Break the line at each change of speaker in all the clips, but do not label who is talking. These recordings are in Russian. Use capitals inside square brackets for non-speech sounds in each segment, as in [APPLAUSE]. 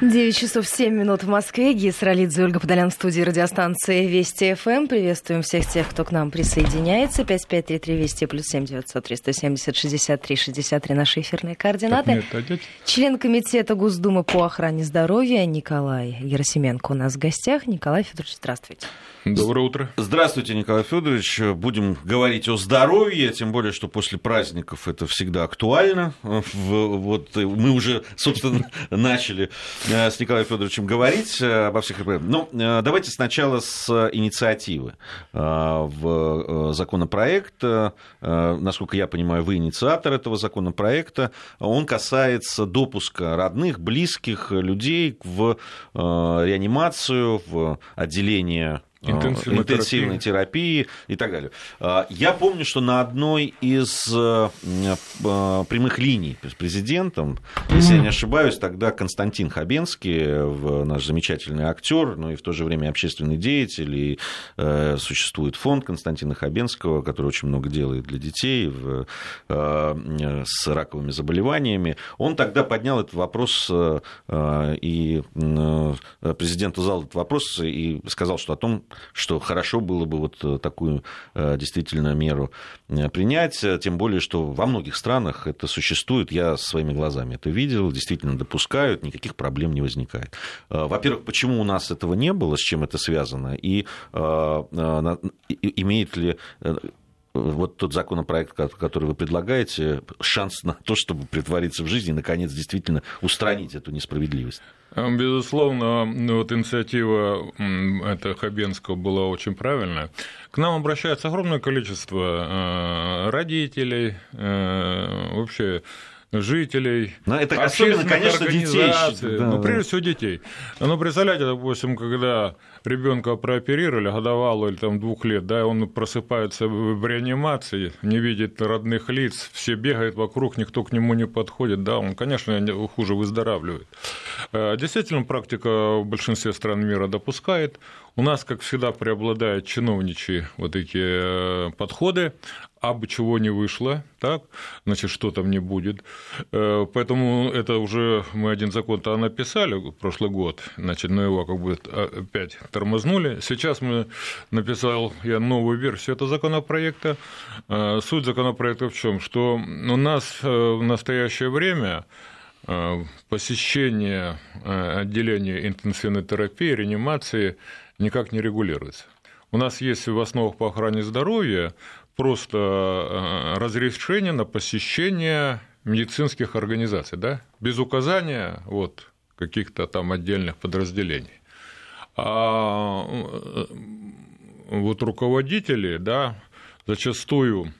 9 часов 7 минут в Москве. Гис Ролидзе, Ольга Подолян в студии радиостанции Вести ФМ. Приветствуем всех тех, кто к нам присоединяется. 5533 Вести плюс 7 900 370 63 63 наши эфирные координаты. Член комитета Госдумы по охране здоровья Николай Герасименко у нас в гостях. Николай Федорович, здравствуйте.
Доброе утро.
Здравствуйте, Николай Федорович. Будем говорить о здоровье, тем более, что после праздников это всегда актуально. Вот мы уже, собственно, [LAUGHS] начали Э, с Николаем Федоровичем говорить э, обо всех Ну, э, давайте сначала с инициативы в законопроект. Насколько я понимаю, вы инициатор этого законопроекта. Он касается допуска родных, близких людей в реанимацию, в отделение интенсивной, интенсивной терапии. терапии и так далее. А, я помню, что на одной из э, а, прямых линий с президентом, если я не ошибаюсь, тогда Константин Хабенский, наш замечательный актер, но и в то же время общественный деятель, и э, существует фонд Константина Хабенского, который очень много делает для детей э, с раковыми заболеваниями. Он тогда поднял этот вопрос, и президент узнал этот вопрос и сказал, что о том, что хорошо было бы вот э, такую э, действительно меру э, принять, тем более, что во многих странах это существует, я своими глазами это видел, действительно допускают, никаких проблем не возникает. Во-первых, почему у нас этого не было, с чем это связано, и имеет ли вот тот законопроект, который вы предлагаете, шанс на то, чтобы притвориться в жизни и, наконец, действительно устранить эту несправедливость?
Безусловно, вот инициатива это Хабенского была очень правильная. К нам обращается огромное количество э, родителей, э, вообще жителей,
Но это особенно, конечно, детей.
Да, ну, прежде всего, детей. Ну, представляете, допустим, когда ребенка прооперировали, годовалого или там двух лет, да, он просыпается в реанимации, не видит родных лиц, все бегают вокруг, никто к нему не подходит, да, он, конечно, хуже выздоравливает. Э, действительно, практика в большинстве стран мира допускает. У нас, как всегда, преобладают чиновничьи вот такие э, подходы, а бы чего не вышло, так, значит, что там не будет. Э, поэтому это уже мы один закон-то написали прошлый год, значит, но его как бы опять тормознули. Сейчас мы написал я новую версию этого законопроекта. Э, суть законопроекта в чем? Что у нас в настоящее время посещение отделения интенсивной терапии, реанимации никак не регулируется. У нас есть в основах по охране здоровья просто э, разрешение на посещение медицинских организаций, да, без указания вот, каких-то там отдельных подразделений. А э, вот руководители, да, зачастую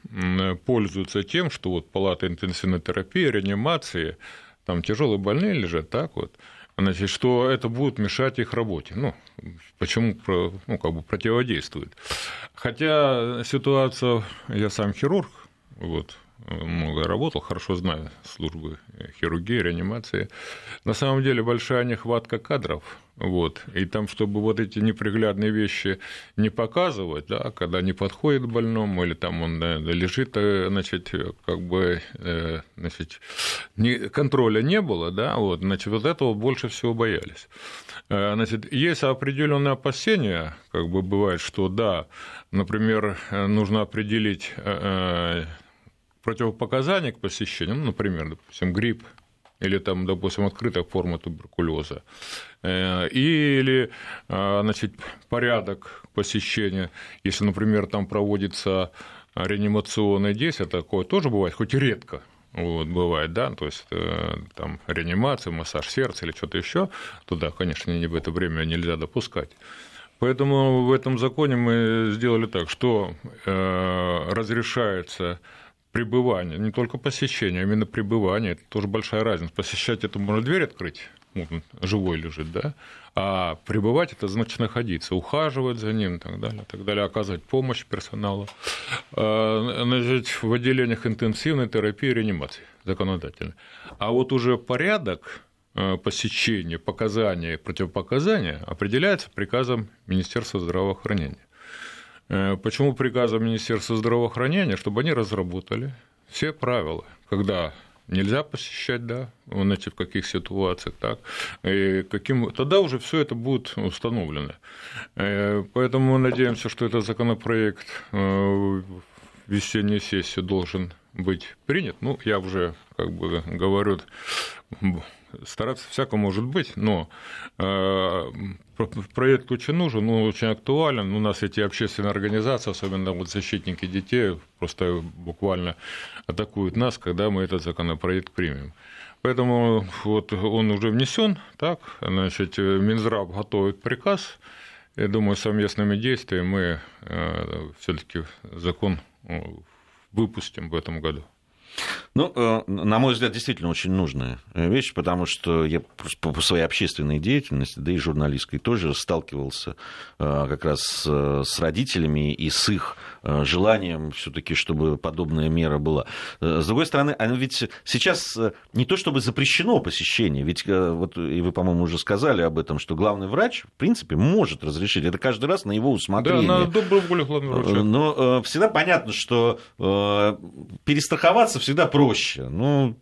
пользуются тем, что вот палата интенсивной терапии, реанимации, там тяжелые больные лежат, так вот, значит, что это будет мешать их работе. Ну, почему ну, как бы противодействует. Хотя ситуация, я сам хирург, вот, много работал, хорошо знаю службы хирургии, реанимации. На самом деле большая нехватка кадров, вот, и там, чтобы вот эти неприглядные вещи не показывать, да, когда не подходит больному, или там он лежит, э, значит, как бы, э, значит, не, контроля не было, да, вот, значит, вот этого больше всего боялись. Э, значит, есть определенные опасения, как бы бывает, что да, например, нужно определить противопоказания к посещению, ну, например, допустим, грипп или там, допустим, открытая форма туберкулеза, э, или э, значит, порядок посещения, если, например, там проводится реанимационное действие, такое тоже бывает, хоть и редко, вот, бывает, да, то есть э, там реанимация, массаж сердца или что-то еще, туда, конечно, в это время нельзя допускать. Поэтому в этом законе мы сделали так, что разрешается пребывание, не только посещение, а именно пребывание, это тоже большая разница. Посещать это можно дверь открыть, можно, живой лежит, да, а пребывать это значит находиться, ухаживать за ним и так далее, так далее, оказывать помощь персоналу. А, значит, в отделениях интенсивной терапии и реанимации законодательно. А вот уже порядок а, посещения, показания, противопоказания определяется приказом Министерства здравоохранения. Э, почему приказом Министерства здравоохранения? Чтобы они разработали все правила, когда нельзя посещать, да, знаете, в каких ситуациях, так, и каким, тогда уже все это будет установлено. Э, поэтому мы надеемся, что этот законопроект э, в весеннюю сессию должен быть принят. Ну, я уже, как бы говорю, стараться всяко может быть, но э, проект очень нужен, он очень актуален. У нас эти общественные организации, особенно вот защитники детей, просто буквально атакуют нас, когда мы этот законопроект примем. Поэтому вот он уже внесен, так, значит, Минздрав готовит приказ. Я думаю, совместными действиями мы э, все-таки закон э, выпустим в этом году.
Ну, э, на мой взгляд, действительно очень нужная вещь, потому что я по своей общественной деятельности, да и журналистской тоже сталкивался э, как раз с родителями и с их э, желанием все-таки, чтобы подобная мера была. С другой стороны, оно ведь сейчас не то чтобы запрещено посещение, ведь вот и вы, по-моему, уже сказали об этом, что главный врач, в принципе, может разрешить. Это каждый раз на его усмотрение.
Да, на добрую волю главного врача.
Но всегда понятно, что перестраховаться всегда проще. Ну,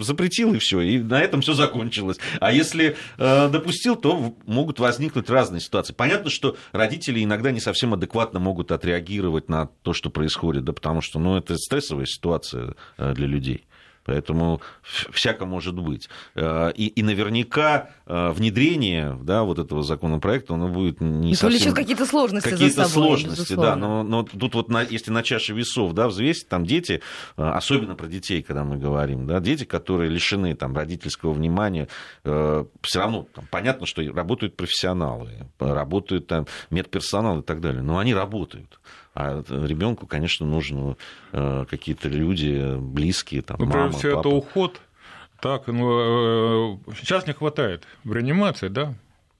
запретил и все, и на этом все закончилось. А если э, допустил, то могут возникнуть разные ситуации. Понятно, что родители иногда не совсем адекватно могут отреагировать на то, что происходит, да, потому что, ну, это стрессовая ситуация э, для людей. Поэтому всяко может быть. Э, и, и наверняка э, внедрение да, вот этого законопроекта, оно будет не
и совсем... какие-то сложности
Какие-то сложности, безусловно. да. Но, но тут вот, на, если на чаше весов да, взвесить, там дети, э, особенно про детей, когда мы говорим, да, дети, которые лишены там, родительского внимания, все равно там, понятно, что работают профессионалы, работают там медперсонал и так далее, но они работают. А ребенку, конечно, нужны э, какие-то люди близкие, там, ну, мама,
все
папа.
это уход. Так, ну, э, сейчас не хватает в реанимации, да,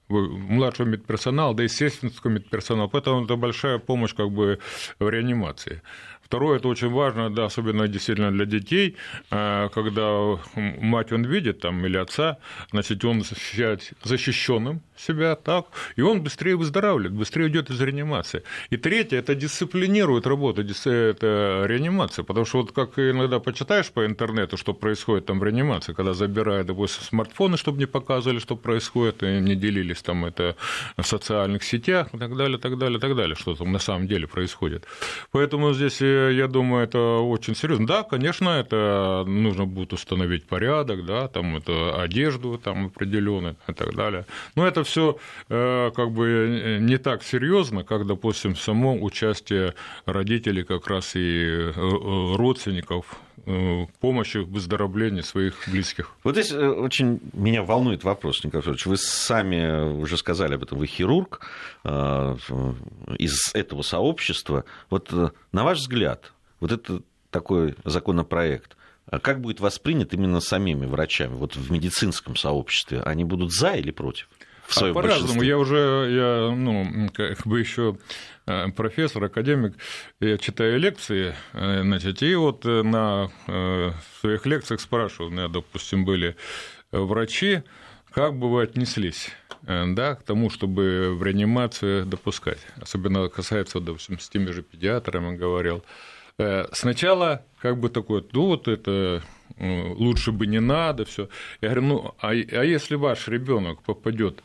младшего медперсонала, да и сестринского медперсонала, поэтому это большая помощь как бы в реанимации. Второе, это очень важно, да, особенно действительно для детей, э, когда мать он видит там, или отца, значит, он ощущает защищенным себя, так, и он быстрее выздоравливает, быстрее идет из реанимации. И третье, это дисциплинирует работу, это реанимация, потому что вот как иногда почитаешь по интернету, что происходит там в реанимации, когда забирают, допустим, смартфоны, чтобы не показывали, что происходит, и не делились там это в социальных сетях и так далее, так далее, так далее, что там на самом деле происходит. Поэтому здесь э, я думаю, это очень серьезно. Да, конечно, это нужно будет установить порядок, да, там это одежду там определенную и так далее. Но это все э, как бы не так серьезно, как, допустим, само участие родителей как раз и э, родственников помощи в выздоровлении своих близких.
Вот здесь э, очень меня волнует вопрос, Николай Федорович. Вы сами уже сказали об этом, вы хирург из этого сообщества. Вот на ваш взгляд, вот это такой законопроект, как будет воспринят именно самими врачами, вот в медицинском сообществе? Они будут за или против?
В а по-разному. Я уже, я, ну, как бы еще э, профессор, академик, я читаю лекции, э, значит, и вот э, на своих лекциях спрашиваю, ну, допустим, были врачи, как бы вы отнеслись да, к тому, чтобы в реанимацию допускать? Особенно касается, допустим, с теми же педиатрами говорил. Э, сначала как бы такое, ну вот это э, лучше бы не надо, все. Я говорю, ну а, а если ваш ребенок попадет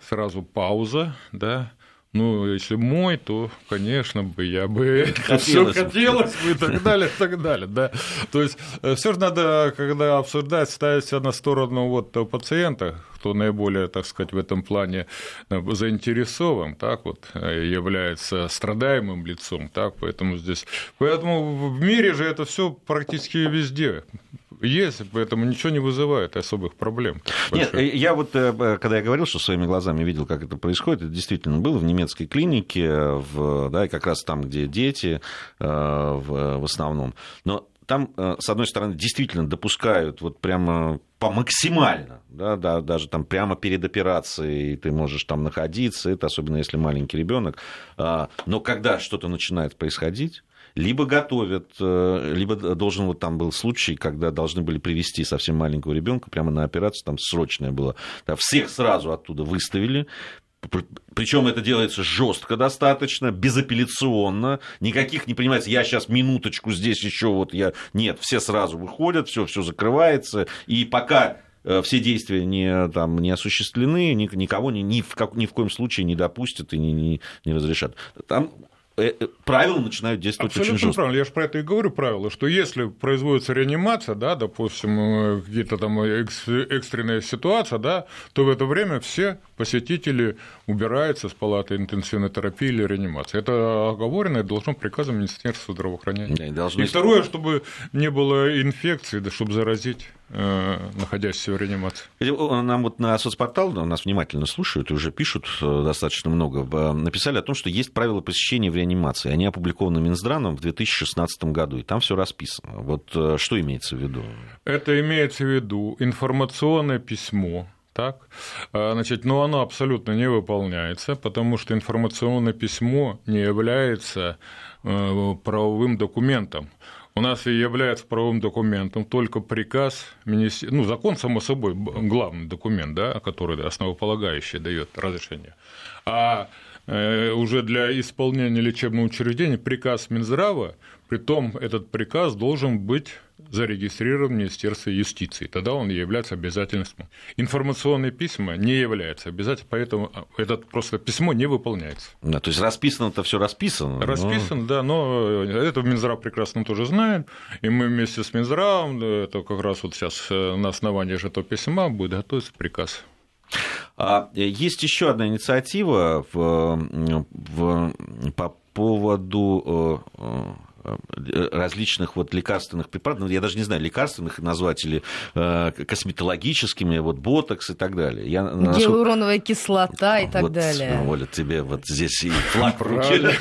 сразу пауза, да, ну, если мой, то, конечно бы, я бы все хотелось бы и так далее, и так далее, да. То есть э, все же надо, когда обсуждать, ставить себя на сторону вот пациента, кто наиболее, так сказать, в этом плане э, заинтересован, так вот, э, является страдаемым лицом, так, поэтому здесь... Поэтому в мире же это все практически везде есть, поэтому ничего не вызывает особых проблем.
Нет, больших. я вот, э, когда я говорил, что своими глазами видел, как это происходит, это действительно было в немецкой клинике, в, да, и как раз там, где дети в, в основном. Но там, э, с одной стороны, действительно допускают вот прямо по максимально, да, да, даже там прямо перед операцией ты можешь там находиться, это особенно если маленький ребенок, а, но когда что-то начинает происходить, либо готовят, э, либо должен вот там был случай, когда должны были привести совсем маленького ребенка прямо на операцию, там срочная была, да, всех сразу оттуда выставили, причем это делается жестко достаточно, безапелляционно, никаких не понимается, я сейчас минуточку здесь еще вот я... Нет, все сразу выходят, все, все закрывается, и пока э, все действия не, там, не осуществлены, никого ни, ни, в, как, ни в коем случае не допустят и не, не, не разрешат. Там правила начинают действовать
Абсолютно
очень жестко.
правильно. Я же про это и говорю правила, что если производится реанимация, да, допустим, э, какие-то там экстренная ситуация, да, то в это время все посетители убираются с палаты интенсивной терапии или реанимации. Это оговорено и должно приказом Министерства здравоохранения. Да, и, должны... и второе, чтобы не было инфекции, да, чтобы заразить Э, находящихся в реанимации.
Нам вот на соцпортал, нас внимательно слушают и уже пишут э, достаточно много, написали о том, что есть правила посещения в реанимации. Они опубликованы Минздравом в 2016 году, и там все расписано. Вот э, что имеется в виду?
Это имеется в виду информационное письмо, так, значит, но оно абсолютно не выполняется, потому что информационное письмо не является правовым документом. У нас и является правовым документом только приказ министерства, ну, закон, само собой, главный документ, да, который основополагающий дает разрешение. А э, уже для исполнения лечебного учреждения приказ Минздрава, притом этот приказ должен быть зарегистрирован в Министерстве юстиции. Тогда он является обязательным. Информационные письма не являются обязательным, поэтому это просто письмо не выполняется.
Да, то есть расписано-то все расписано.
Расписано, но... да, но это Минздрав прекрасно тоже знает, и мы вместе с Минздравом, это как раз вот сейчас э, на основании же этого письма будет готовиться приказ.
А есть еще одна инициатива в, в, по поводу э, Э, различных вот лекарственных препаратов, ну, я даже не знаю, лекарственных назвать или э, косметологическими, вот ботокс и так далее. Я,
Гиалуроновая кислота и так
вот,
далее.
Оля, тебе вот здесь и [LAUGHS] флаг в руке. [LAUGHS]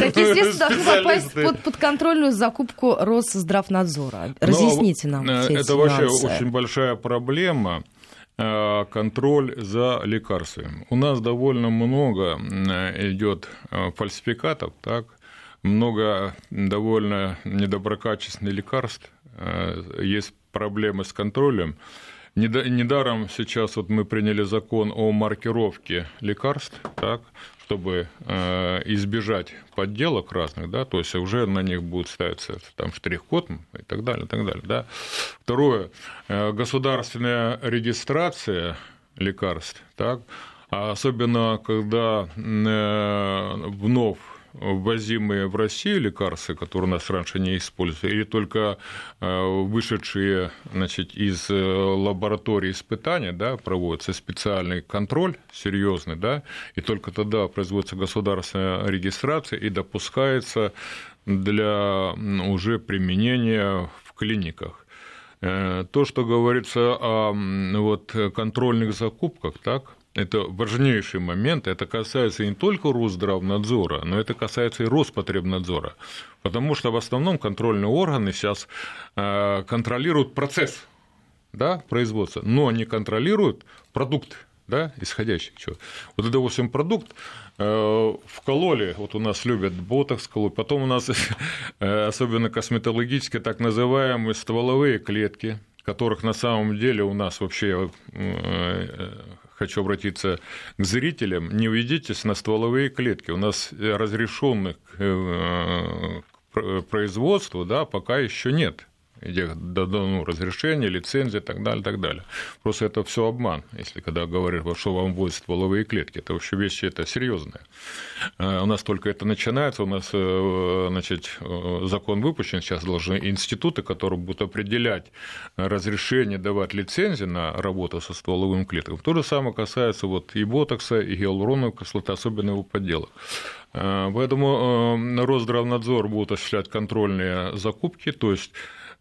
Какие средства должны попасть под подконтрольную закупку Росздравнадзора? Ну, Разъясните нам
э, Это вообще очень большая проблема контроль за лекарствами. У нас довольно много идет фальсификатов, так, много довольно недоброкачественных лекарств, э, есть проблемы с контролем. Недаром сейчас вот мы приняли закон о маркировке лекарств, так, чтобы э, избежать подделок разных, да, то есть уже на них будет ставиться там штрих-код и так далее, и так далее, да. Второе, э, государственная регистрация лекарств, так, а особенно когда вновь ввозимые в Россию лекарства, которые у нас раньше не использовали, или только э, вышедшие значит, из э, лаборатории испытания, да, проводится специальный контроль серьезный, да, и только тогда производится государственная регистрация и допускается для уже применения в клиниках. Э, то, что говорится о вот, контрольных закупках, так, это важнейший момент. Это касается не только Росздравнадзора, но это касается и Роспотребнадзора. Потому что в основном контрольные органы сейчас э, контролируют процесс да, производства, но не контролируют продукт да, исходящий. Чего. Вот, допустим, продукт э, вкололи, вот у нас любят ботокс колоть, потом у нас, [LAUGHS] э, особенно косметологические, так называемые стволовые клетки, которых на самом деле у нас вообще хочу обратиться к зрителям, не уведитесь на стволовые клетки. У нас разрешенных э, к производству да, пока еще нет где дано разрешение, лицензия и так далее, так далее. Просто это все обман, если когда говорят, что вам вводят стволовые клетки. Это вообще вещи это серьезные. Э, у нас только это начинается, у нас э, значит, э, закон выпущен, сейчас должны институты, которые будут определять разрешение, давать лицензии на работу со стволовым клетком. То же самое касается вот и ботокса, и гиалуроновой кислоты, особенно его подделок. Поэтому Росздравнадзор будет осуществлять контрольные закупки, то есть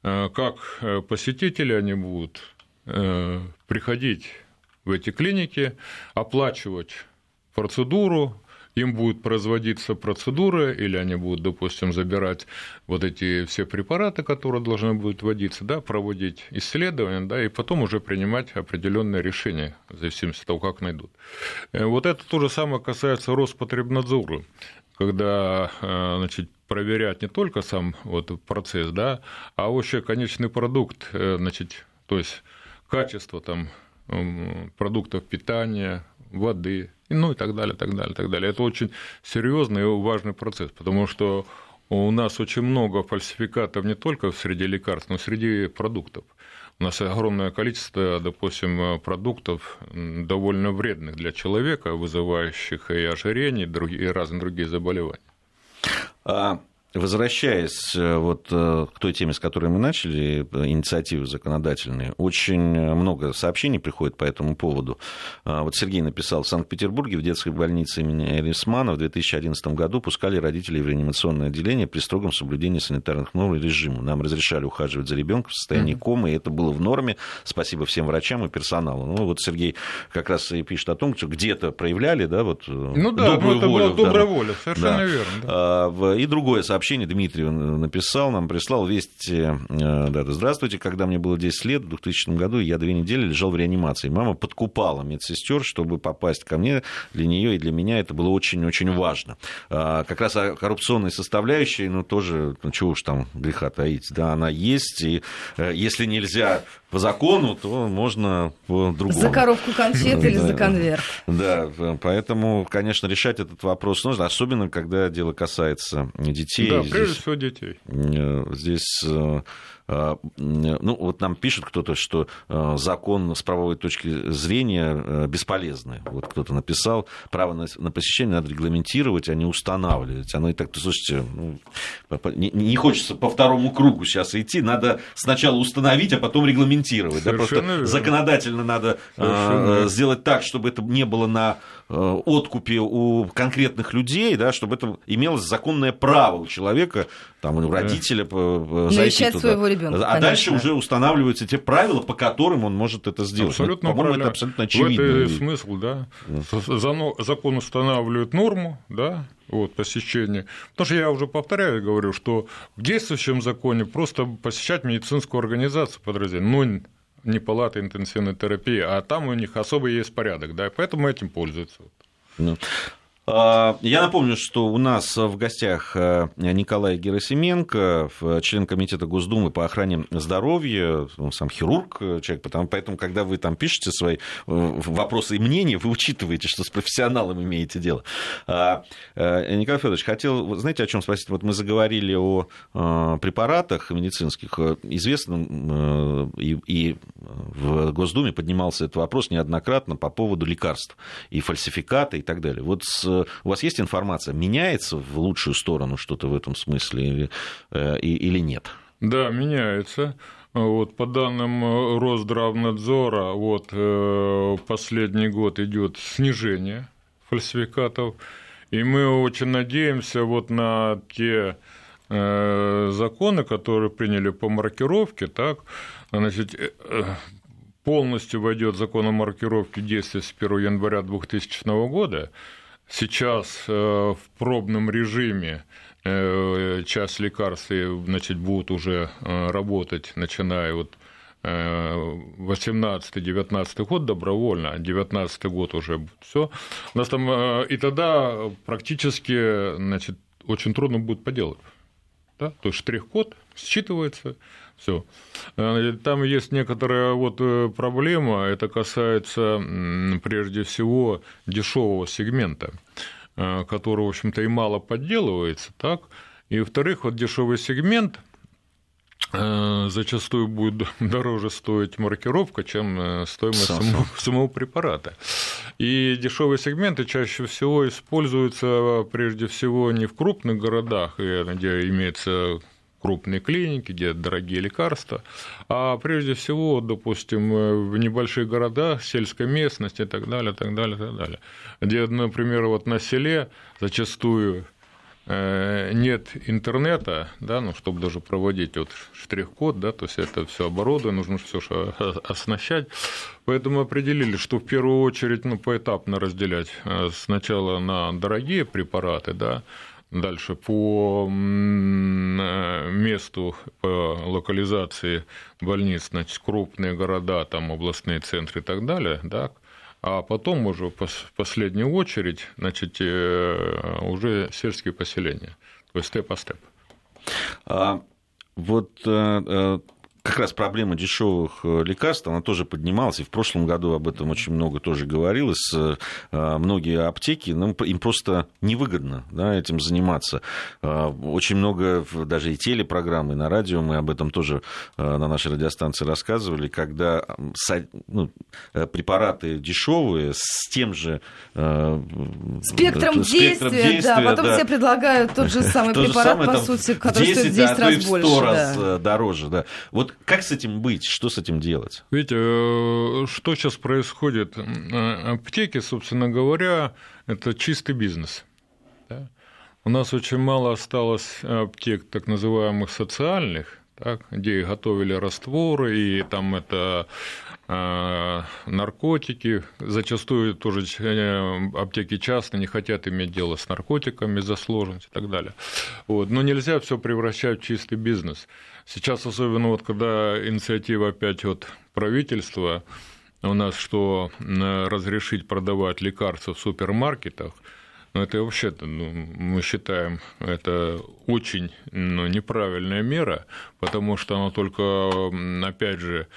как э, посетители они будут э, приходить в эти клиники, оплачивать процедуру, им будет производиться процедура, или они будут, допустим, забирать вот эти все препараты, которые должны будут вводиться, да, проводить исследования, да, и потом уже принимать определенные решения, в зависимости от того, как найдут. Вот это то же самое касается Роспотребнадзора, когда значит, проверять не только сам вот процесс, да, а вообще конечный продукт, э, значит, то есть качество там продуктов питания, воды ну и так далее, так далее, так далее. Это очень серьезный и важный процесс, потому что у нас очень много фальсификатов не только среди лекарств, но и среди продуктов. У нас огромное количество, допустим, продуктов довольно вредных для человека, вызывающих и ожирение, и разные другие заболевания.
А Возвращаясь э, вот э, к той теме, с которой мы начали, э, инициативы законодательные, очень много сообщений приходит по этому поводу. А, вот Сергей написал, в Санкт-Петербурге в детской больнице имени Эрисмана в 2011 году пускали родителей в реанимационное отделение при строгом соблюдении санитарных норм и режима. Нам разрешали ухаживать за ребенком в состоянии комы, и это было в норме. Спасибо всем врачам и персоналу. Ну вот Сергей как раз и пишет о том, что где-то проявляли, да, вот
ну, да, добрую ну, это волю. Была добрая воля, совершенно да. верно. Да.
А, и другое сообщение сообщение Дмитрий написал, нам прислал вести. Э, да, здравствуйте, когда мне было 10 лет, в 2000 году, я две недели лежал в реанимации. Мама подкупала медсестер, чтобы попасть ко мне. Для нее и для меня это было очень-очень важно. А, как раз о коррупционной составляющей, ну, тоже, ну, чего уж там греха таить, да, она есть. И э, если нельзя по закону, то можно по другому.
За коробку конфет или за конверт.
Да, поэтому, конечно, решать этот вопрос нужно, особенно когда дело касается детей
да, прежде всего детей.
Э, здесь э, ну, вот нам пишет кто-то, что а, закон с правовой точки зрения э, бесполезный. Вот кто-то написал, право на посещение надо регламентировать, а не устанавливать. Оно и так, слушайте, ну, не хочется по второму кругу сейчас идти, надо сначала установить, а потом регламентировать. Да, просто верно. законодательно надо Совершенно сделать так, чтобы это не было на откупе у конкретных людей, да, чтобы это имелось законное право у человека, там, у родителя
да. зайти туда. своего ребенка.
А конечно. дальше уже устанавливаются те правила, по которым он может это сделать.
Абсолютно ну, По-моему, это абсолютно очевидно. В этом смысл, да. Закон устанавливает норму, да, вот, посещение. Потому что я уже повторяю, говорю, что в действующем законе просто посещать медицинскую организацию подразделение, ну, не палаты интенсивной терапии, а там у них особый есть порядок, да, и поэтому этим пользуются.
Ну, я напомню, что у нас в гостях э, Николай Герасименко, член Комитета Госдумы по охране здоровья, он сам хирург, э, человек, поэтому, когда вы там пишете свои э, вопросы и мнения, вы учитываете, что с профессионалом имеете дело. А, Николай Федорович, хотел, знаете, о чем спросить? Вот мы заговорили о препаратах медицинских. Известно, и, и в Госдуме поднимался этот вопрос неоднократно по поводу лекарств и фальсификата и так далее. Вот с у вас есть информация, меняется в лучшую сторону что-то в этом смысле или, э, нет?
Да, меняется. Вот, по данным э, Росздравнадзора, вот, э, последний год идет снижение фальсификатов, и мы очень надеемся вот на те законы, которые приняли по маркировке, так, значит, полностью войдет закон о маркировке действия с 1 января 2000 года, сейчас э, в пробном режиме э, часть лекарств значит, будут уже э, работать, начиная вот 18-19 год добровольно, а 19 год уже все. У нас там и тогда практически значит, очень трудно будет поделать. Да? То есть штрих-код считывается, все. Э, там есть некоторая вот э, проблема, это касается прежде всего дешевого сегмента, э, который, в общем-то, и мало подделывается, так. И, во-вторых, вот дешевый сегмент зачастую будет [LAUGHS] дороже стоить маркировка, чем стоимость самого, самого препарата. И дешевые сегменты чаще всего используются прежде всего не в крупных городах, где имеется крупные клиники, где дорогие лекарства, а прежде всего, допустим, в небольших городах, сельской местности и так далее, так далее, так далее, где, например, вот на селе зачастую э, нет интернета, да, ну, чтобы даже проводить вот штрих-код, да, то есть это все оборудование, нужно все оснащать. Поэтому определили, что в первую очередь ну, поэтапно разделять э, сначала на дорогие препараты, да, Дальше по э, месту, по локализации больниц, значит, крупные города, там областные центры и так далее, да, а потом уже в последнюю очередь, значит, э, уже сельские поселения, то есть степ по степ.
А, вот э, как раз проблема дешевых э, лекарств, она тоже поднималась, и в прошлом году об этом очень много тоже говорилось. Э, многие аптеки, ну, им просто невыгодно да, этим заниматься. Очень много, даже и телепрограммы, и на радио мы об этом тоже на нашей радиостанции рассказывали, когда ну, препараты дешевые с тем же
спектром, действия, действия, да, потом да. все предлагают тот же [LAUGHS] самый препарат, самое, по сути, который 10, стоит в 10 а раз больше. 100
раз да. дороже, да. Вот как с этим быть? Что с этим делать?
Видите, э, что сейчас происходит? Э, аптеки, собственно говоря, это чистый бизнес. Да? У нас очень мало осталось аптек так называемых социальных, так, где готовили растворы, и там это наркотики. Зачастую тоже э, аптеки часто не хотят иметь дело с наркотиками за сложность и так далее. Вот. Но нельзя все превращать в чистый бизнес. Сейчас, особенно вот когда инициатива опять от правительства, у нас что разрешить продавать лекарства в супермаркетах, но ну, это вообще ну, мы считаем, это очень ну, неправильная мера, потому что она только, опять же,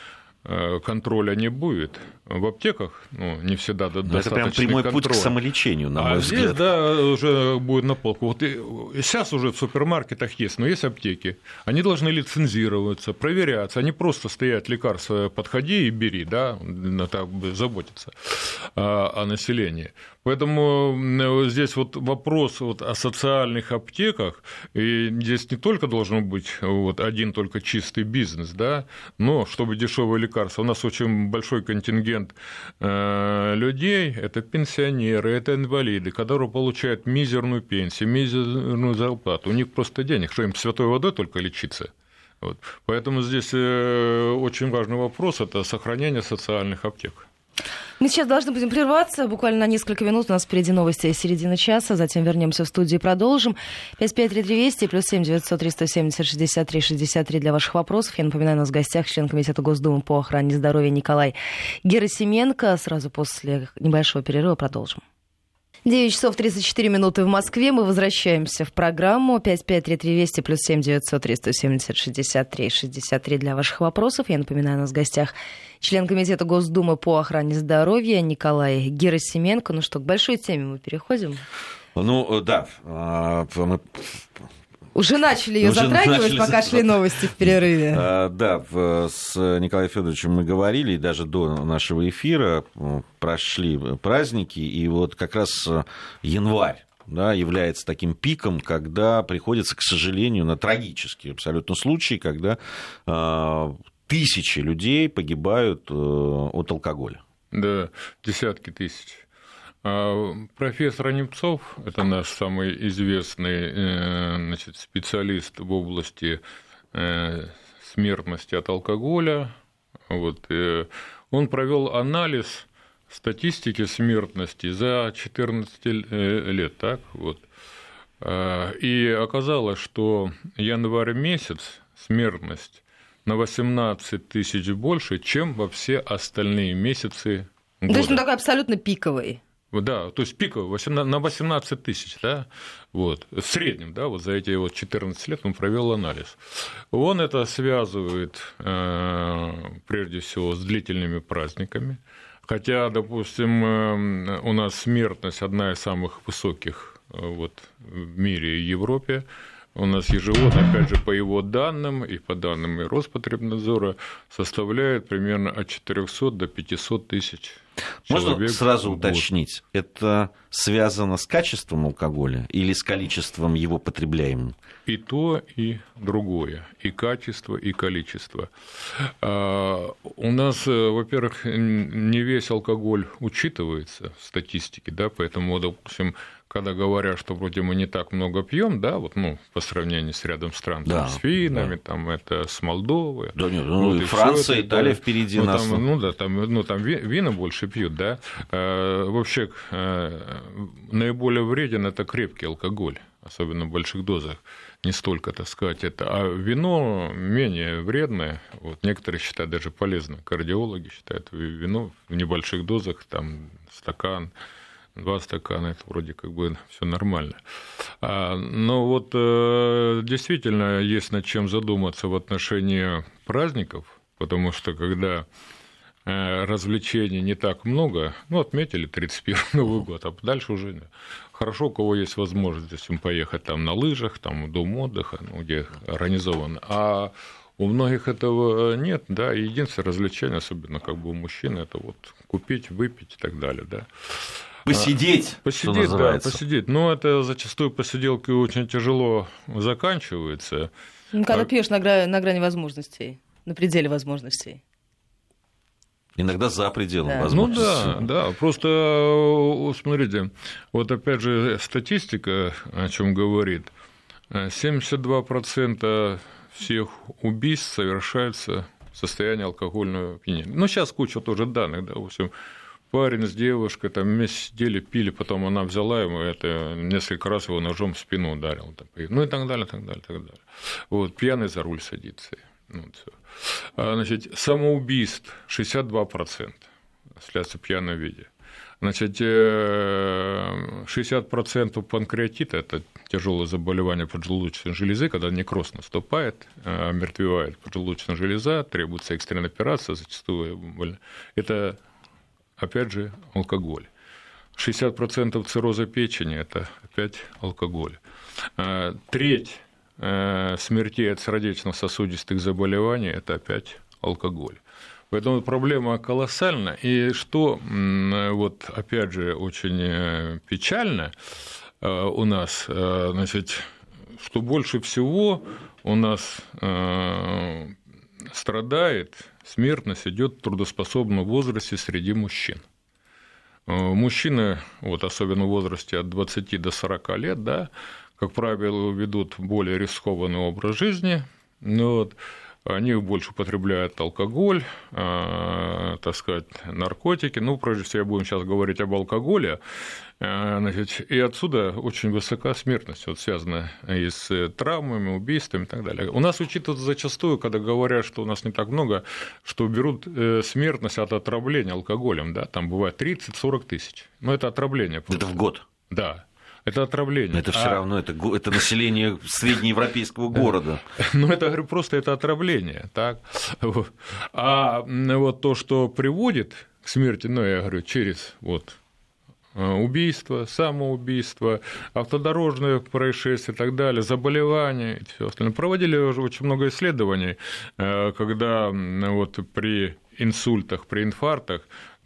контроля не будет. В аптеках ну, не всегда Но достаточно Это прям
прямой
контроль.
путь к самолечению, на
а
мой
взгляд. здесь, да, уже будет на полку. Вот и, сейчас уже в супермаркетах есть, но есть аптеки. Они должны лицензироваться, проверяться. Они просто стоят лекарства, подходи и бери, да, так заботиться о, о населении. Поэтому здесь вот вопрос вот о социальных аптеках, и здесь не только должен быть вот один только чистый бизнес, да, но чтобы дешевые лекарства. У нас очень большой контингент э, людей, это пенсионеры, это инвалиды, которые получают мизерную пенсию, мизерную зарплату. У них просто денег, что им святой водой только лечиться. Вот. Поэтому здесь э, очень важный вопрос – это сохранение социальных аптек.
Мы сейчас должны будем прерваться. Буквально на несколько минут у нас впереди новости середины часа. Затем вернемся в студию и продолжим. 553320 плюс 7 900 370 63 63 для ваших вопросов. Я напоминаю, у нас в гостях член Комитета Госдумы по охране здоровья Николай Герасименко. Сразу после небольшого перерыва продолжим. 9 часов 34 минуты в Москве. Мы возвращаемся в программу 553320 плюс 7 900 370 63 63 для ваших вопросов. Я напоминаю, у нас в гостях член Комитета Госдумы по охране здоровья Николай Герасименко. Ну что, к большой теме мы переходим?
Ну, да, а, мы
уже начали ее Уже затрагивать, начали... пока шли новости в перерыве.
А, да, с Николаем Федоровичем мы говорили, и даже до нашего эфира прошли праздники, и вот как раз январь да, является таким пиком, когда приходится, к сожалению, на трагический абсолютно случай, когда э, тысячи людей погибают э, от алкоголя.
Да, десятки тысяч. А профессор Немцов, это наш самый известный э, значит, специалист в области э, смертности от алкоголя, вот, э, он провел анализ статистики смертности за 14 лет, так вот. А, и оказалось, что январь месяц смертность на 18 тысяч больше, чем во все остальные месяцы года.
То есть он такой абсолютно пиковый.
Да, то есть пиковый на 18 тысяч, да, вот, в среднем, да, вот за эти вот 14 лет он провел анализ. Он это связывает э, прежде всего с длительными праздниками, хотя, допустим, э, у нас смертность одна из самых высоких э, вот, в мире и Европе, у нас ежегодно, опять же, по его данным и по данным Роспотребнадзора, составляет примерно от 400 до 500 тысяч
Можно сразу уточнить, это связано с качеством алкоголя или с количеством его потребляемым?
И то, и другое, и качество, и количество. А, у нас, э, во-первых, не весь алкоголь учитывается в статистике, да, поэтому, допустим, когда говорят, что вроде мы не так много пьем, да, вот, ну, по сравнению с рядом стран, да, там, с финами, да. там, это с Молдовой.
Да нет, ну, вот, Франция, это, Италия да, впереди
ну,
нас.
Там, ну, да, там, ну, там вина больше пьют, да. А, вообще, а, наиболее вреден это крепкий алкоголь, особенно в больших дозах. Не столько, так сказать, это. А вино менее вредное. Вот некоторые считают даже полезным. Кардиологи считают вино в небольших дозах, там, стакан, два стакана, это вроде как бы все нормально. А, но вот э, действительно есть над чем задуматься в отношении праздников, потому что когда э, развлечений не так много, ну, отметили 31 [LAUGHS] Новый год, а дальше уже хорошо, у кого есть возможность, допустим, поехать там на лыжах, там дом отдыха, ну, где организован, а у многих этого нет, да, единственное развлечение, особенно как бы у мужчин, это вот купить, выпить и так далее, да.
Посидеть,
посидеть, да, посидеть. Но это зачастую посиделки очень тяжело заканчивается.
Ну, когда а... пьешь на, грани, на грани возможностей, на пределе возможностей.
Иногда за пределом да. возможностей.
Ну да, да. Просто смотрите, вот опять же статистика о чем говорит. 72% всех убийств совершается в состоянии алкогольного опьянения. Ну, сейчас куча тоже данных, да, в общем, парень с девушкой там вместе сидели, пили, потом она взяла ему это, несколько раз его ножом в спину ударил. Ну и так далее, так далее, так далее. Вот, пьяный за руль садится. Ну, вот, а, значит, самоубийств 62% следствие пьяном виде. Значит, 60% э, панкреатита – это тяжелое заболевание поджелудочной железы, когда некроз наступает, э, мертвевает поджелудочная железа, требуется экстренная операция, зачастую больно. Это, опять же, алкоголь. 60% цирроза печени – это опять алкоголь. Э, треть смертей от сердечно-сосудистых заболеваний – это опять алкоголь. Поэтому проблема колоссальна. И что, вот опять же, очень э, печально э, у нас, э, значит, что больше всего у нас страдает, смертность идет в трудоспособном возрасте среди мужчин. Мужчины, вот особенно в возрасте от 20 до 40 лет, да, как правило, ведут более рискованный образ жизни. Ну, вот, они больше употребляют алкоголь, э, так сказать, наркотики. Ну, прежде всего, будем сейчас говорить об алкоголе. Э, значит, и отсюда очень высока смертность, вот связана и с травмами, убийствами и так далее. У нас учитывают зачастую, когда говорят, что у нас не так много, что берут э, смертность от отравления алкоголем, да, там бывает 30-40 тысяч. Но это отравление.
Просто. Это в год?
Да. Это отравление. Но
это все а... равно, это, это население среднеевропейского города. [LAUGHS]
Ну, это, говорю, просто это отравление. Так? А вот то, что приводит к смерти, ну, я говорю, через вот э, убийство, самоубийство, автодорожные происшествия и так далее, заболевания и все остальное. Проводили уже очень много исследований, э, когда вот при инсультах, при инфарктах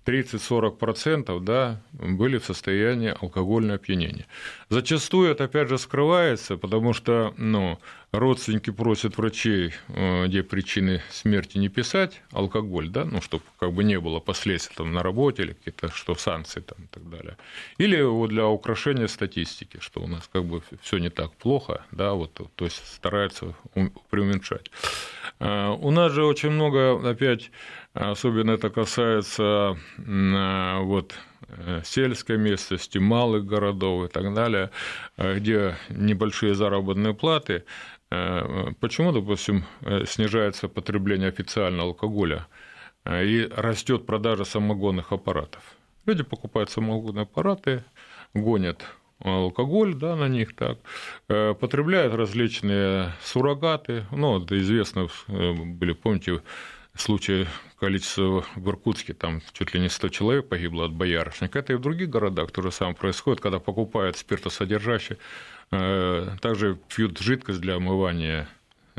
30-40% да, были в состоянии алкогольного опьянения. Зачастую это, опять же, скрывается, потому что ну, родственники просят врачей, э, где причины смерти не писать, алкоголь, да, ну, чтобы как бы не было последствий там, на работе или какие-то что санкции там, и так далее. Или вот для украшения статистики, что у нас как бы все не так плохо, да, вот, то есть стараются преуменьшать. Э, у нас же очень много, опять, особенно это касается э, вот, э, сельской местности, малых городов и так далее, где небольшие заработные платы. Почему, допустим, снижается потребление официального алкоголя и растет продажа самогонных аппаратов? Люди покупают самогонные аппараты, гонят алкоголь да, на них, так, э, потребляют различные суррогаты, ну, это известно, э, были, помните, случаи количество в Иркутске, там чуть ли не 100 человек погибло от боярышника. Это и в других городах то же самое происходит, когда покупают спиртосодержащие, э, также пьют жидкость для омывания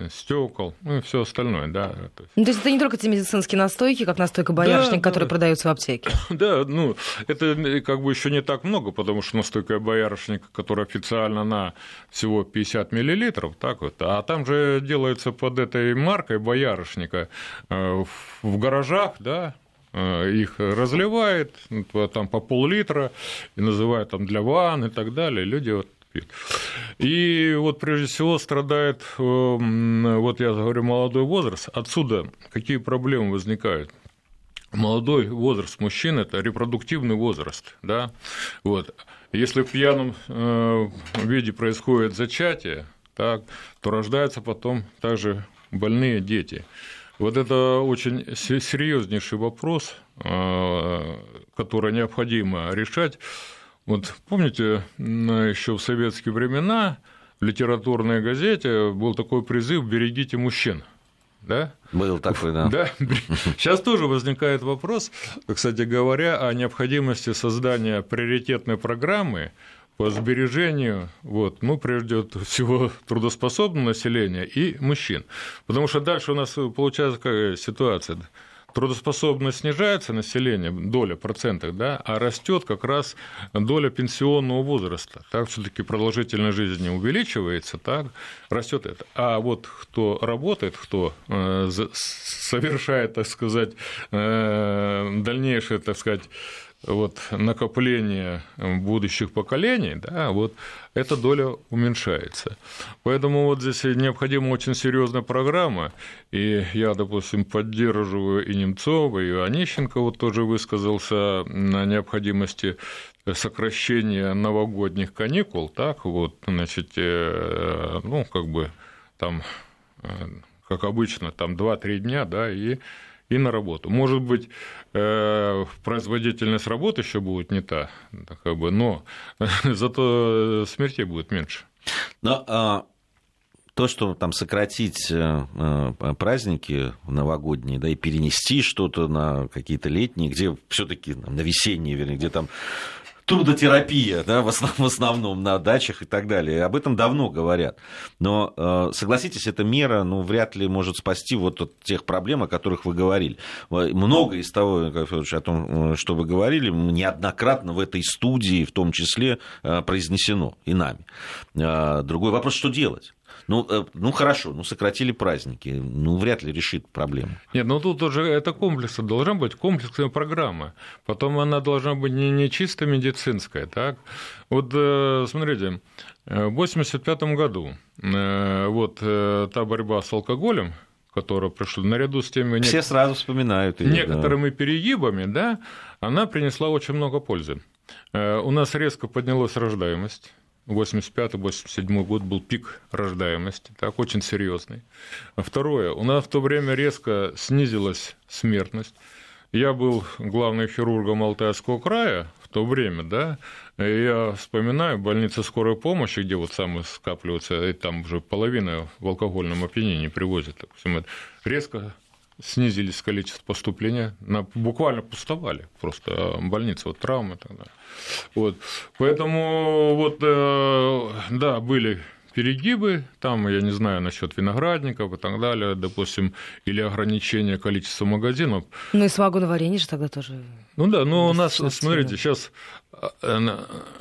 стекол, ну и все остальное, да.
Ну, то есть это не только те медицинские настойки, как настойка боярышник, да, которые да. продаются в аптеке. [LAUGHS]
Да, ну это как бы еще не так много, потому что настойка боярышника, которая официально на всего 50 миллилитров, так вот, а там же делается под этой маркой боярышника э, в гаражах, да, э, их разливает там по пол-литра и называют там для ванн и так далее. Люди вот пьют. И вот прежде всего страдает, эм, вот я говорю, молодой возраст. Отсюда какие проблемы возникают? Молодой возраст мужчин – это репродуктивный возраст. Да? Вот. Если в пьяном э, виде происходит зачатие, так, то рождаются потом также больные дети. Вот это очень серьезнейший вопрос, э, который необходимо решать Вот помните, еще в советские времена в литературной газете был такой призыв «Берегите мужчин». Да?
Был такой, да.
да. [LAUGHS] Сейчас тоже возникает вопрос, кстати говоря, о необходимости создания приоритетной программы по сбережению, вот, ну, прежде всего, трудоспособного населения и мужчин. Потому что дальше у нас получается какая ситуация трудоспособность снижается население, доля процентов, да, а растет как раз доля пенсионного возраста. Так все-таки продолжительность жизни увеличивается, так растет это. А вот кто работает, кто э, совершает, так сказать, э, дальнейшее, так сказать, вот, накопление будущих поколений, да, вот эта доля уменьшается. Поэтому вот здесь необходима очень серьезная программа, и я, допустим, поддерживаю и Немцова, и Онищенко вот тоже высказался на необходимости сокращения новогодних каникул, так вот, значит, э, ну, как бы там, э, как обычно, там 2-3 дня, да, и и на работу. Может быть, э, производительность работы еще будет не та, как бы, но [LAUGHS] зато смертей будет меньше.
Но а, то, что там сократить э, э, праздники новогодние, да, и перенести что-то на какие-то летние, где все-таки на весенние, вернее, где там трудотерапия, да, в основном, в основном на дачах и так далее. Об этом давно говорят. Но э, согласитесь, эта мера, ну, вряд ли может спасти вот от тех проблем, о которых вы говорили. Много из того, о том, э, что вы говорили, неоднократно в этой студии, в том числе, э, произнесено и нами. Другой вопрос, что делать? Ну, э, ну хорошо, ну сократили праздники, ну вряд ли решит проблему.
Нет, ну тут уже это комплекс, должна быть комплексная программа. Потом она должна быть не, не чисто медицинская, так? Вот э, смотрите, э, в 1985 году вот та борьба с алкоголем, которая прошла наряду с теми...
Все сразу вспоминают ее,
Некоторыми да. перегибами, да, она принесла очень много пользы. У нас резко поднялась рождаемость 85-87 год был пик рождаемости, так, очень серьезный. Второе, у нас в то время резко снизилась смертность. Я был главным хирургом Алтайского края в то время, да, и я вспоминаю больницы скорой помощи, где вот самые скапливаются, и там уже половина в алкогольном опьянении привозят. Резко снизились количество поступления, на, буквально пустовали просто больницы, вот травмы и так далее. Вот. Поэтому вот, э, да, были перегибы, там, я не знаю, насчет виноградников и так далее, допустим, или ограничение количества магазинов.
Ну и самогоноварение же тогда тоже.
Ну да, но у нас, смотрите, сейчас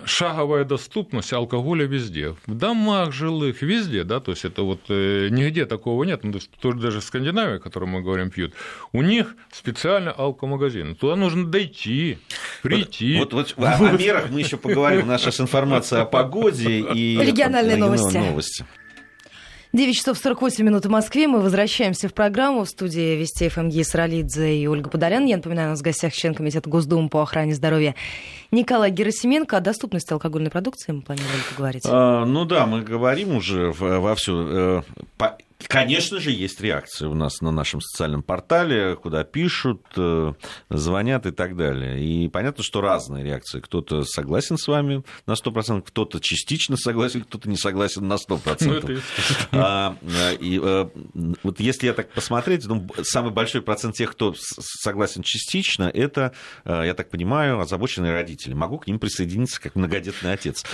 шаговая доступность алкоголя везде. В домах жилых, везде, да, то есть это вот э, нигде такого нет. Ну, то есть тоже даже Скандинавия, о которой мы говорим, пьют, у них специально алкомагазин. Туда нужно дойти, прийти.
Вот, вот, вот о, о мерах мы еще поговорим. У нас сейчас информация о погоде и
региональные новости.
новости.
9 часов 48 минут в Москве. Мы возвращаемся в программу. В студии Вести ФМ Гейс Ролидзе и Ольга Подолян. Я напоминаю, у нас в гостях член Комитета Госдумы по охране здоровья Николай Герасименко. О доступности алкогольной продукции мы планировали поговорить.
А, ну да, мы говорим уже вовсю. Э, Конечно же, есть реакция у нас на нашем социальном портале, куда пишут, э, звонят и так далее. И понятно, что разные реакции. Кто-то согласен с вами на 100%, кто-то частично согласен, кто-то не согласен на 100%. Ну, а, и э, вот если я так посмотреть, ну, самый большой процент тех, кто согласен частично, это, э, я так понимаю, озабоченные родители. Могу к ним присоединиться как многодетный отец.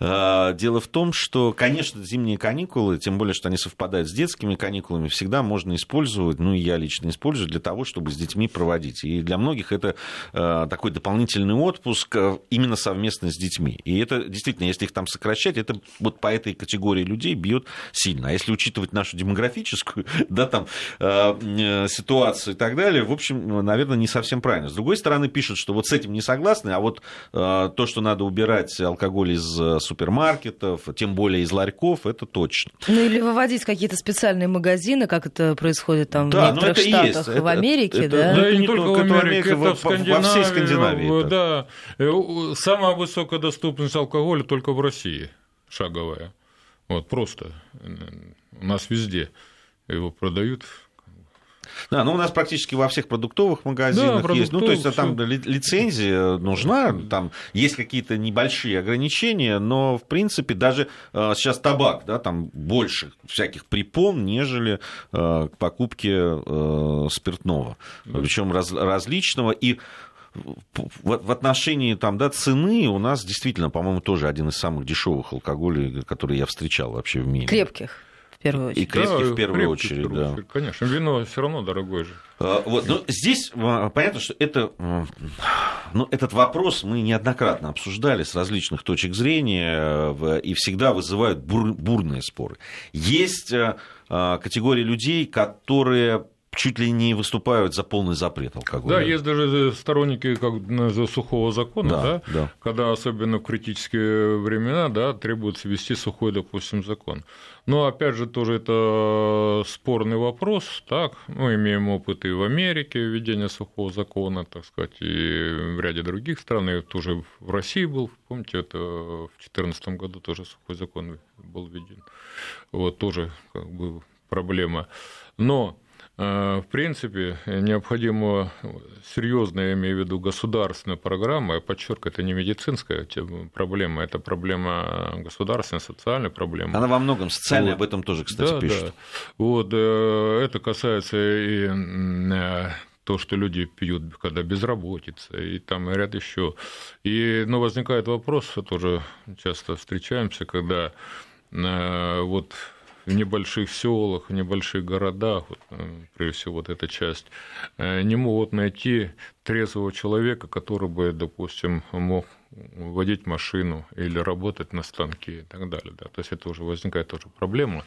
А, дело в том, что, конечно, зимние каникулы, тем более, что они совпадают с детскими, детскими каникулами всегда можно использовать, ну и я лично использую для того, чтобы с детьми проводить. И для многих это э, такой дополнительный отпуск э, именно совместно с детьми. И это действительно, если их там сокращать, это вот по этой категории людей бьет сильно. А если учитывать нашу демографическую [LAUGHS] да, там, э, ситуацию и так далее, в общем, наверное, не совсем правильно. С другой стороны, пишут, что вот с этим не согласны, а вот то, что надо убирать алкоголь из супермаркетов, тем более из ларьков, это точно.
Ну или выводить какие-то специальные специальные магазины, как это происходит там да, в некоторых штатах
есть.
в Америке,
это,
да?
Да, и не только в Америке, это в Скандинавии.
Во всей Скандинавии.
Да. Э, самая высокая доступность алкоголя только в России, шаговая. Вот, просто. У нас везде его продают
Да, ну у нас практически во всех продуктовых магазинах да, есть. Ну, то есть все. там лицензия нужна, там есть какие-то небольшие ограничения, но в принципе даже э, сейчас табак, да, там больше всяких препон, нежели э, к покупке э, спиртного. Да. Причем раз, различного. И в отношении там, да, цены у нас действительно, по-моему, тоже один из самых дешевых алкоголей, которые я встречал вообще в мире.
Крепких первую очередь.
И крепкий да, в первую очередь, в первую
да. Очередь, конечно. Вино все равно дорогое же.
А, вот, но здесь а, понятно, что это, ну, этот вопрос мы неоднократно обсуждали с различных точек зрения и всегда вызывают бур, бурные споры. Есть а, категория людей, которые чуть ли не выступают за полный запрет алкоголя.
Да, есть даже сторонники как сухого закона, да, да, да. когда особенно в критические времена да, требуется ввести сухой, допустим, закон. Но опять же, тоже это спорный вопрос. Так, мы имеем опыт и в Америке введения сухого закона, так сказать, и в ряде других стран, и тоже в России был, помните, это в 2014 году тоже сухой закон был введен. Вот тоже как бы проблема. Но Э, в принципе, необходима серьезная, я имею в виду, государственная программа. Я подчеркиваю, это не медицинская проблема, это проблема государственная, социальная проблема.
Она во многом социальная, вот. об этом тоже, кстати, да, пишут. Да.
Вот, э, это касается и э, то, что люди пьют, когда безработица, и там ряд еще. И, но возникает вопрос, тоже часто встречаемся, когда вот в небольших селах, в небольших городах, вот, э, прежде всего вот эта часть, э, не могут найти трезвого человека, который бы, допустим, мог водить машину или работать на станке и так далее. Да. То есть это уже возникает тоже проблема.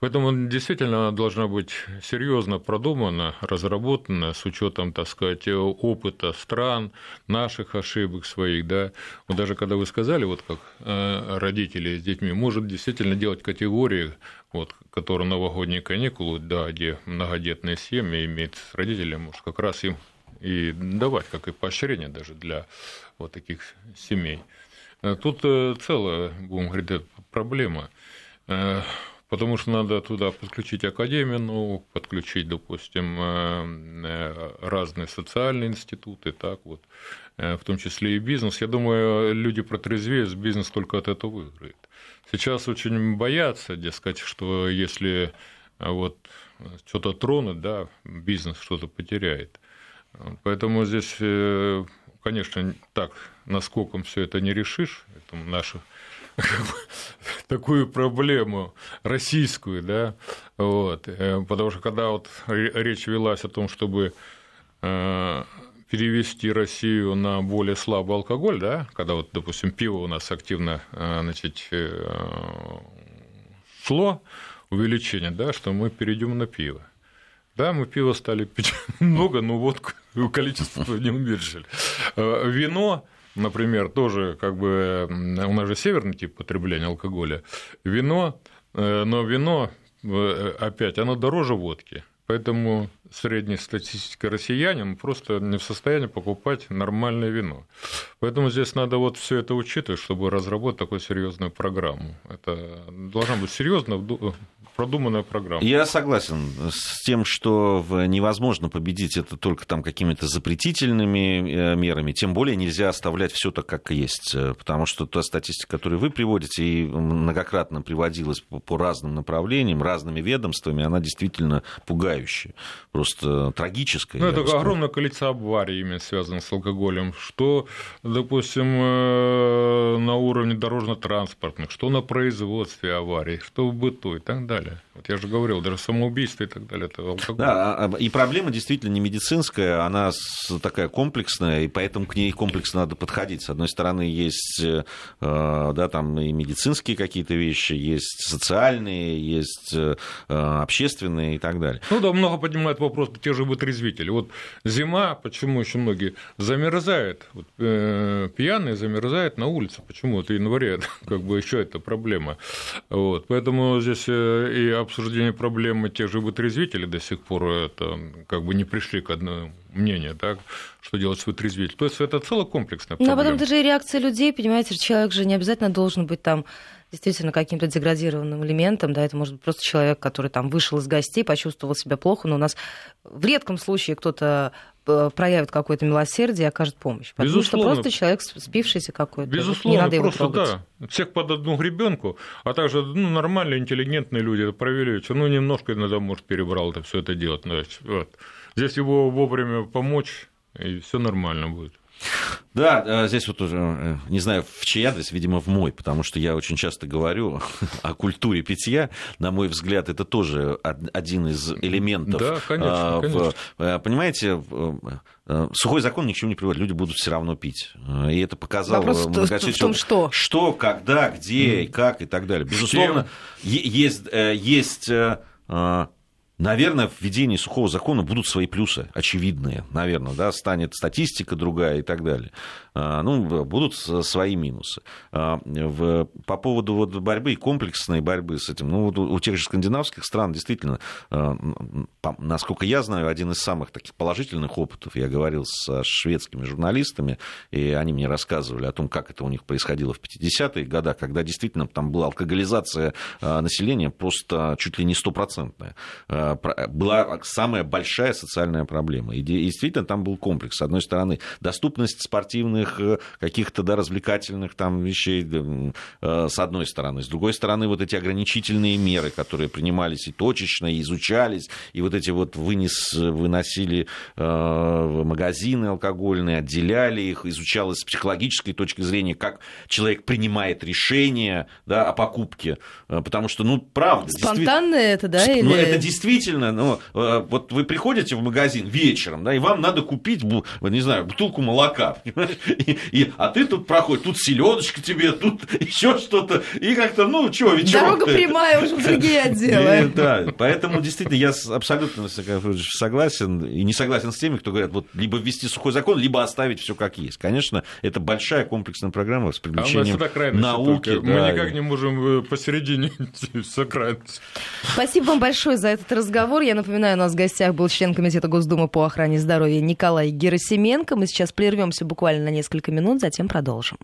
Поэтому действительно она должна быть серьезно продумана, разработана с учетом, так сказать, опыта стран, наших ошибок своих, да. Вот даже когда вы сказали, вот как э, родители с детьми, может действительно делать категории, вот, которые новогодние каникулы, да, где многодетные семьи имеют с родителями, может, как раз им и давать, как и поощрение даже для вот таких семей. Э, тут э, целая, будем говорить, проблема потому что надо туда подключить академию наук, подключить, допустим, э, э, разные социальные институты, так вот, э, в том числе и бизнес. Я думаю, люди протрезвеют, бизнес только от этого выиграет. Сейчас очень боятся, дескать, что если вот что-то тронуть, да, бизнес что-то потеряет. Поэтому здесь, конечно, так наскоком все это не решишь, это наша такую проблему российскую, да, вот, э, потому что когда вот речь велась о том, чтобы э, перевести Россию на более слабый алкоголь, да, когда вот, допустим, пиво у нас активно, э, значит, шло увеличение, да, что мы перейдем на пиво. Да, мы пиво стали пить [LAUGHS] много, но водку количество не уменьшили. Вино например, тоже как бы у нас же северный тип потребления алкоголя. Вино, э, но вино, э, опять, оно дороже водки. Поэтому среднестатистический россиянин просто не в состоянии покупать нормальное вино. Поэтому здесь надо вот все это учитывать, чтобы разработать такую серьезную программу. Это должна быть серьезно продуманная программа.
Я согласен с тем, что невозможно победить это только там какими-то запретительными э, мерами, тем более нельзя оставлять все так, как есть, э, потому что та статистика, которую вы приводите, и многократно приводилась по разным направлениям, разными ведомствами, она действительно пугающая, просто трагическая.
Ну, это огромное количество аварий именно связано с алкоголем, что, допустим, э, на уровне дорожно-транспортных, что на производстве аварий, что в быту и так далее далее. Вот я же говорил, даже самоубийство и так далее, это алкоголь.
Да, а, а, и проблема действительно не медицинская, она такая комплексная, и поэтому к ней комплексно надо подходить. С одной стороны, есть э, да, там и медицинские какие-то вещи, есть социальные, есть э, общественные и так далее.
Ну да, много поднимают вопрос те же вытрезвители. Вот зима, почему еще многие замерзают, вот, э, пьяные замерзают на улице, почему? Это январе, [LAUGHS] как бы еще это проблема. Вот, поэтому здесь и обсуждение проблемы тех же вытрезвителей до сих пор это как бы не пришли к одному мнению, так, что делать с вытрезвителем. То есть это целый комплексная проблема.
Ну, а потом даже и реакция людей, понимаете, человек же не обязательно должен быть там действительно каким-то деградированным элементом, да, это может быть просто человек, который там вышел из гостей, почувствовал себя плохо, но у нас в редком случае кто-то проявит какое-то милосердие и окажет помощь. Потому Безусловно. что просто человек спившийся какой-то.
Безусловно, не надо его просто, трогать. да. Всех под одну гребенку, а также ну, нормальные, интеллигентные люди это проверяют. Ну, немножко иногда, может, перебрал это все это делать. Вот. Здесь его вовремя помочь, и все нормально будет.
Да, э, здесь вот уже, э, не знаю, в чей адрес, видимо, в мой, потому что я очень часто говорю [LAUGHS] о культуре питья. На мой взгляд, это тоже один из элементов.
Да, конечно, конечно.
Э, понимаете, сухой закон ни к чему не приводит, люди будут все равно пить. И это показало
Вопрос в том, что.
Что, когда, где, mm. как и так далее. Безусловно, есть, есть Наверное, в введении сухого закона будут свои плюсы, очевидные, наверное, да, станет статистика другая и так далее. А, ну, будут свои минусы. А, по поводу вот борьбы комплексной борьбы с этим, ну, вот у тех же скандинавских стран действительно, а, насколько я знаю, один из самых таких положительных опытов, я говорил с шведскими журналистами, и они мне рассказывали о том, как это у них происходило в 50-е годы, когда действительно там была алкоголизация населения просто чуть ли не стопроцентная была самая большая социальная проблема. И действительно там был комплекс. С одной стороны, доступность спортивных, э, каких-то да, развлекательных там вещей, э, с одной стороны. С другой стороны, вот эти ограничительные меры, которые принимались и точечно, и изучались, и вот эти вот вынес, выносили э, магазины алкогольные, отделяли их, изучалось с психологической точки зрения, как человек принимает решение да, о покупке. Потому что, ну, правда.
Спонтанное это, да?
Ну, или... это действительно действительно, ну, э, вот вы приходите в магазин вечером, да, и вам надо купить, не знаю, бутылку молока, и, и, а ты тут проходишь, тут селедочка тебе, тут [LAUGHS] еще что-то, и как-то, ну, что, вечерок
Дорога прямая уже в другие отделы.
Да, поэтому действительно я абсолютно согласен, и не согласен с теми, кто говорят, вот либо ввести сухой закон, либо оставить все как есть. Конечно, это большая комплексная программа с привлечением а науки.
Да. Мы никак не можем э, посередине [LAUGHS] крайности.
Спасибо вам большое за этот разговор разговор. Я напоминаю, у нас в гостях был член Комитета Госдумы по охране здоровья Николай Герасименко. Мы сейчас прервемся буквально на несколько минут, затем продолжим.